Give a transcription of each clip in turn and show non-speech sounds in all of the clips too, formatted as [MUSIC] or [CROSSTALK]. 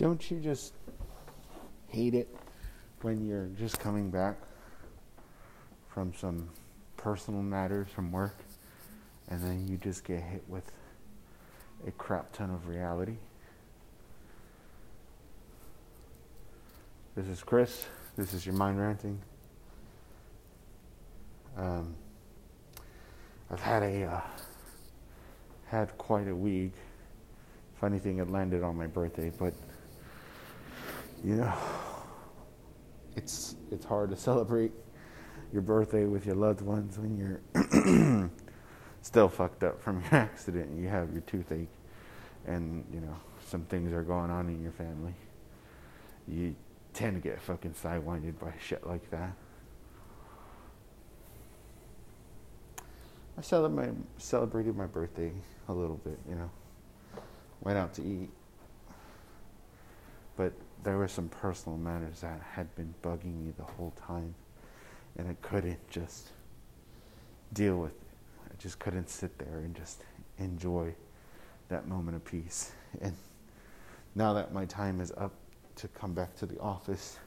Don't you just hate it when you're just coming back from some personal matters from work and then you just get hit with a crap ton of reality? This is Chris. This is your mind ranting. Um, I've had a uh, had quite a week. Funny thing, it landed on my birthday, but you know, it's it's hard to [LAUGHS] celebrate your birthday with your loved ones when you're [CLEARS THROAT] still fucked up from your [LAUGHS] accident and you have your toothache, and you know some things are going on in your family. You tend to get fucking sidewinded by shit like that. I celebrated my, celebrated my birthday a little bit, you know. Went out to eat. But there were some personal matters that had been bugging me the whole time. And I couldn't just deal with it. I just couldn't sit there and just enjoy that moment of peace. And now that my time is up to come back to the office,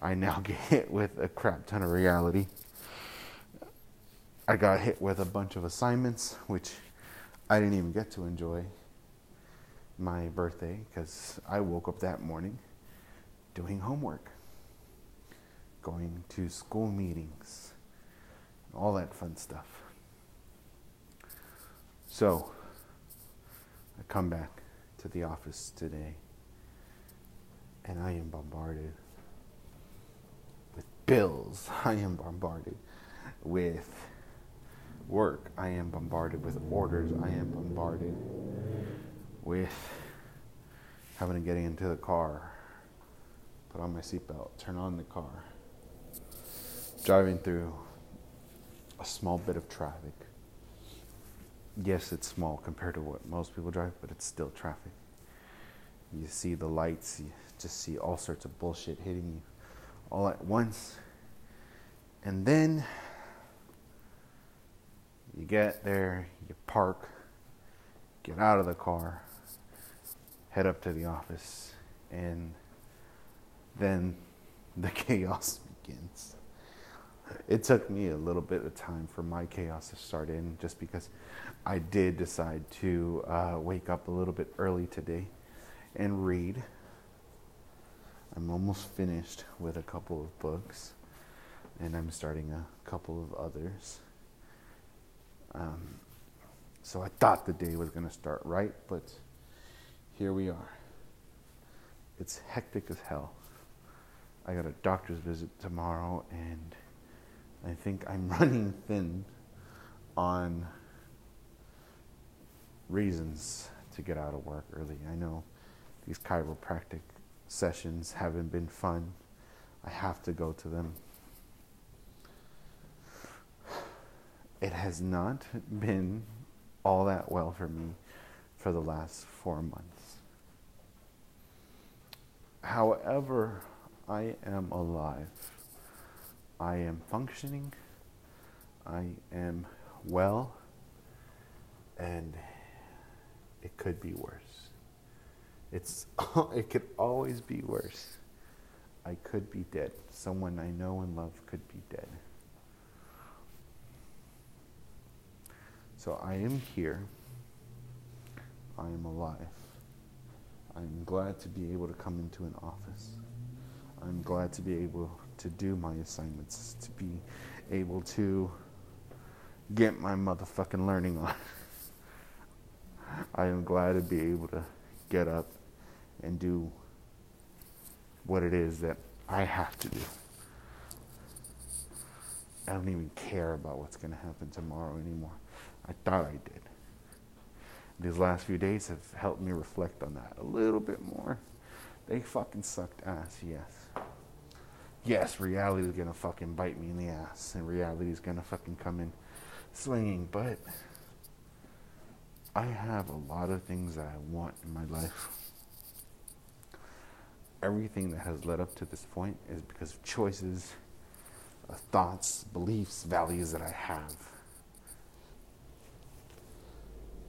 I now [LAUGHS] get hit with a crap ton of reality. I got hit with a bunch of assignments, which I didn't even get to enjoy my birthday because I woke up that morning doing homework, going to school meetings, all that fun stuff. So, I come back to the office today and I am bombarded with bills. [LAUGHS] I am bombarded with work. I am bombarded with orders. I am bombarded with having to get into the car, put on my seatbelt, turn on the car, driving through a small bit of traffic. Yes, it's small compared to what most people drive, but it's still traffic. You see the lights, you just see all sorts of bullshit hitting you all at once. And then you get there, you park, get out of the car, head up to the office, and then the [LAUGHS] chaos begins. It took me a little bit of time for my chaos to start in just because I did decide to uh, wake up a little bit early today and read. I'm almost finished with a couple of books, and I'm starting a couple of others. Um, so I thought the day was going to start right, but here we are. It's hectic as hell. I got a doctor's visit tomorrow, and I think I'm [LAUGHS] running thin on reasons to get out of work early. I know these chiropractic sessions haven't been fun. I have to go to them. It has not been all that well for me for the last four months. However, I am alive. I am functioning. I am well. And it could be worse. It's [LAUGHS] it could always be worse. I could be dead. Someone I know and love could be dead. So I am here. I am alive. I'm glad to be able to come into an office. I'm glad to be able to do my assignments, to be able to get my motherfucking learning on. I am glad to be able to get up and do what it is that I have to do. I don't even care about what's going to happen tomorrow anymore. I thought I did. These last few days have helped me reflect on that a little bit more. They fucking sucked ass, yes. Yes, reality is gonna fucking bite me in the ass, and reality is gonna fucking come in swinging, but I have a lot of things that I want in my life everything that has led up to this point is because of choices, of thoughts, beliefs, values that I have.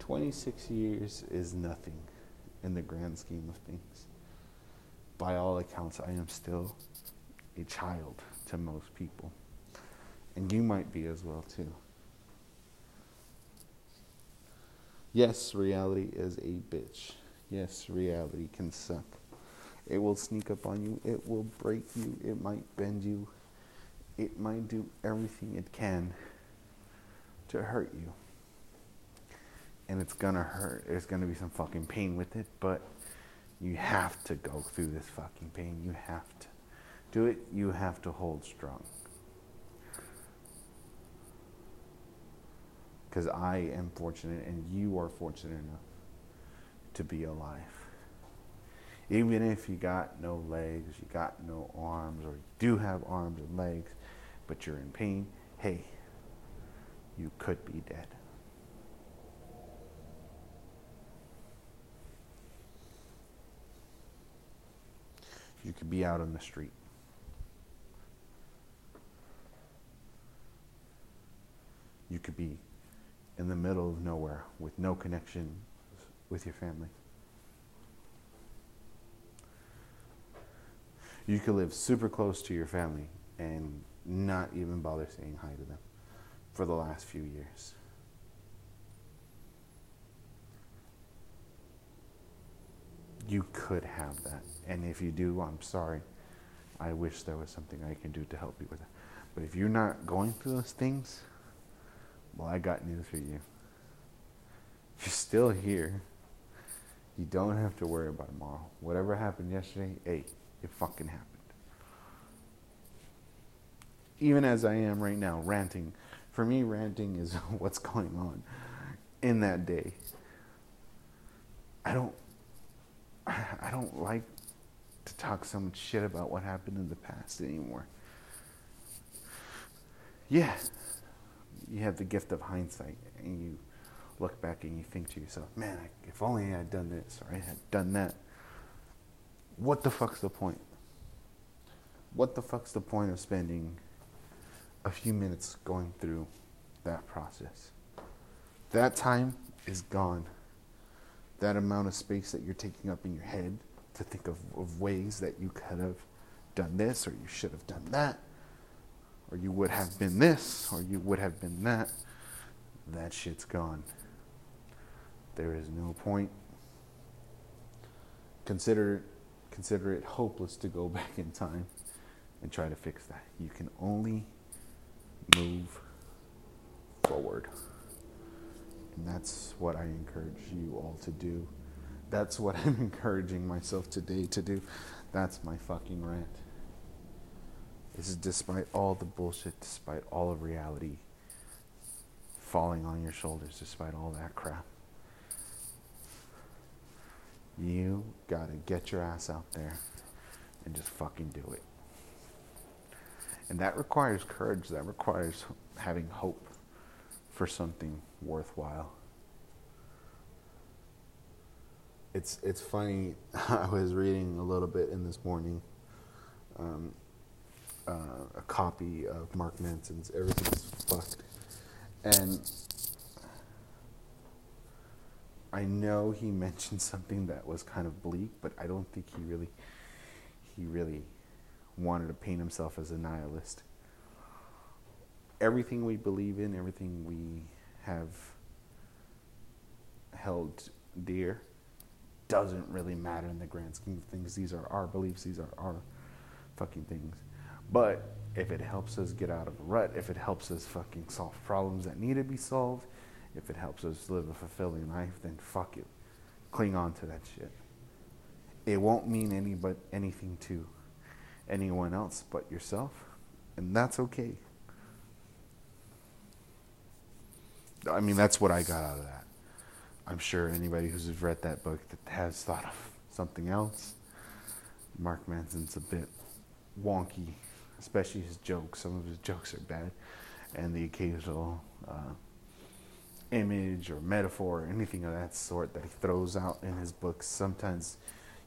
26 years is nothing in the grand scheme of things. by all accounts, I am still a child to most people. And you might be as well, too. Yes, reality is a bitch. Yes, reality can suck. It will sneak up on you. It will break you. It might bend you. It might do everything it can to hurt you. And it's gonna hurt. There's gonna be some fucking pain with it, but you have to go through this fucking pain. You have to do it. You have to hold strong. Because I am fortunate and you are fortunate enough to be alive. Even if you got no legs, you got no arms, or you do have arms and legs, but you're in pain, hey, you could be dead. You could be out on the street. You could be in the middle of nowhere with no connection with your family. You could live super close to your family and not even bother saying hi to them for the last few years. You could have that. And if you do, I'm sorry. I wish there was something I can do to help you with it. But if you're not going through those things, well, I got news for you. You're still here. You don't have to worry about tomorrow. Whatever happened yesterday, hey, it fucking happened. Even as I am right now, ranting. For me, ranting is [LAUGHS] what's going on in that day. I don't don't like to talk so much shit about what happened in the past anymore. Yeah, you have the gift of hindsight and you look back and you think to yourself, man, if only I had done this or I had done that. What the fuck's the point? What the fuck's the point of spending a few minutes going through that process? That time is gone. That amount of space that you're taking up in your head to think of, of ways that you could have done this or you should have done that or you would have been this or you would have been that, that shit's gone. There is no point. Consider, consider it hopeless to go [LAUGHS] back in time and try to fix that. You can only move forward. And that's what I encourage you all to do. That's what [LAUGHS] I'm encouraging myself today to do. That's my fucking rant. This is despite all the bullshit, despite all of reality falling on your shoulders, despite all that crap. You gotta get your ass out there and just fucking do it. And that requires courage, that requires having hope for something worthwhile. It's it's funny. [LAUGHS] I was reading a little bit in this morning, um, uh, a copy of Mark Manson's "Everything's Fucked," and I know he [LAUGHS] mentioned something that was kind of bleak, but I don't think he really he really wanted to paint himself as a nihilist. Everything we believe in, everything we have held dear doesn't really matter in the grand scheme of things. These are our beliefs, these are our fucking things. But if it helps us get out of a rut, if it helps us fucking solve problems that need to be solved, if it helps us live a fulfilling life, then fuck it. Cling on to that shit. It won't mean any but anything to anyone else but yourself, and that's okay. I mean, that's what I got out of that. I'm sure anybody who's read that book that has thought of something else. Mark Manson's a bit wonky, especially his jokes. Some of his jokes are bad, and the occasional uh, image or metaphor or anything of that sort that he throws out in his books. Sometimes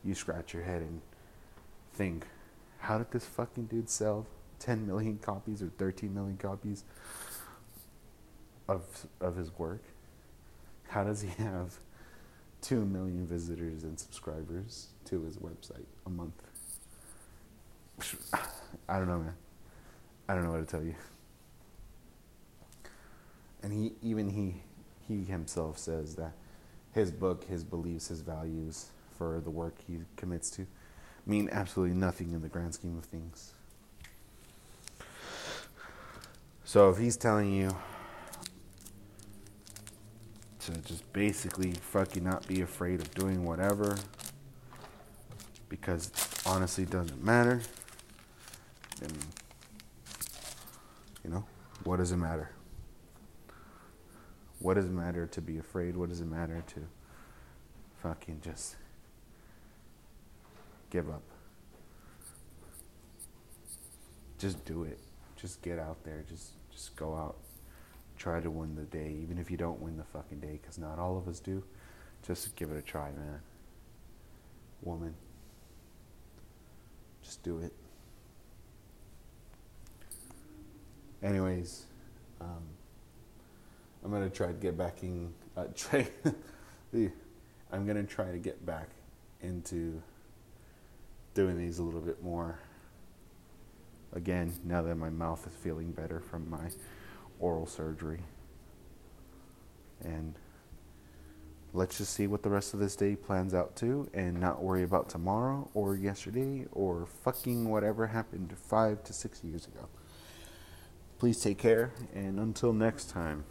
you scratch your head and think, how did this fucking dude sell 10 million copies or 13 million copies of of his work? How does he [LAUGHS] have 2 million visitors and subscribers to his website a month. [SIGHS] I don't know, man. I don't know what to tell you. And he even he he himself says that his book, his beliefs, his values for the work he commits to mean absolutely nothing in the grand scheme of things. So if he's telling you to just basically fucking not be afraid of doing whatever because honestly it doesn't matter, And you know, what does it matter? What does it matter to be afraid? What does it matter to fucking just give up? Just do it. Just get out there. Just just go out. Try to win the day, even if you don't win the fucking day, because not all of us do. Just give it a try, man. Woman. Just do it. Anyways, um, I'm gonna try to get back in. Uh, [LAUGHS] try. I'm gonna try to get back into doing these a little bit more. Again, now that my mouth is feeling better from my oral surgery, and let's just see what the rest of this day plans out to, and not worry about tomorrow or yesterday or fucking whatever happened five to six years ago. Please take care, and until next time.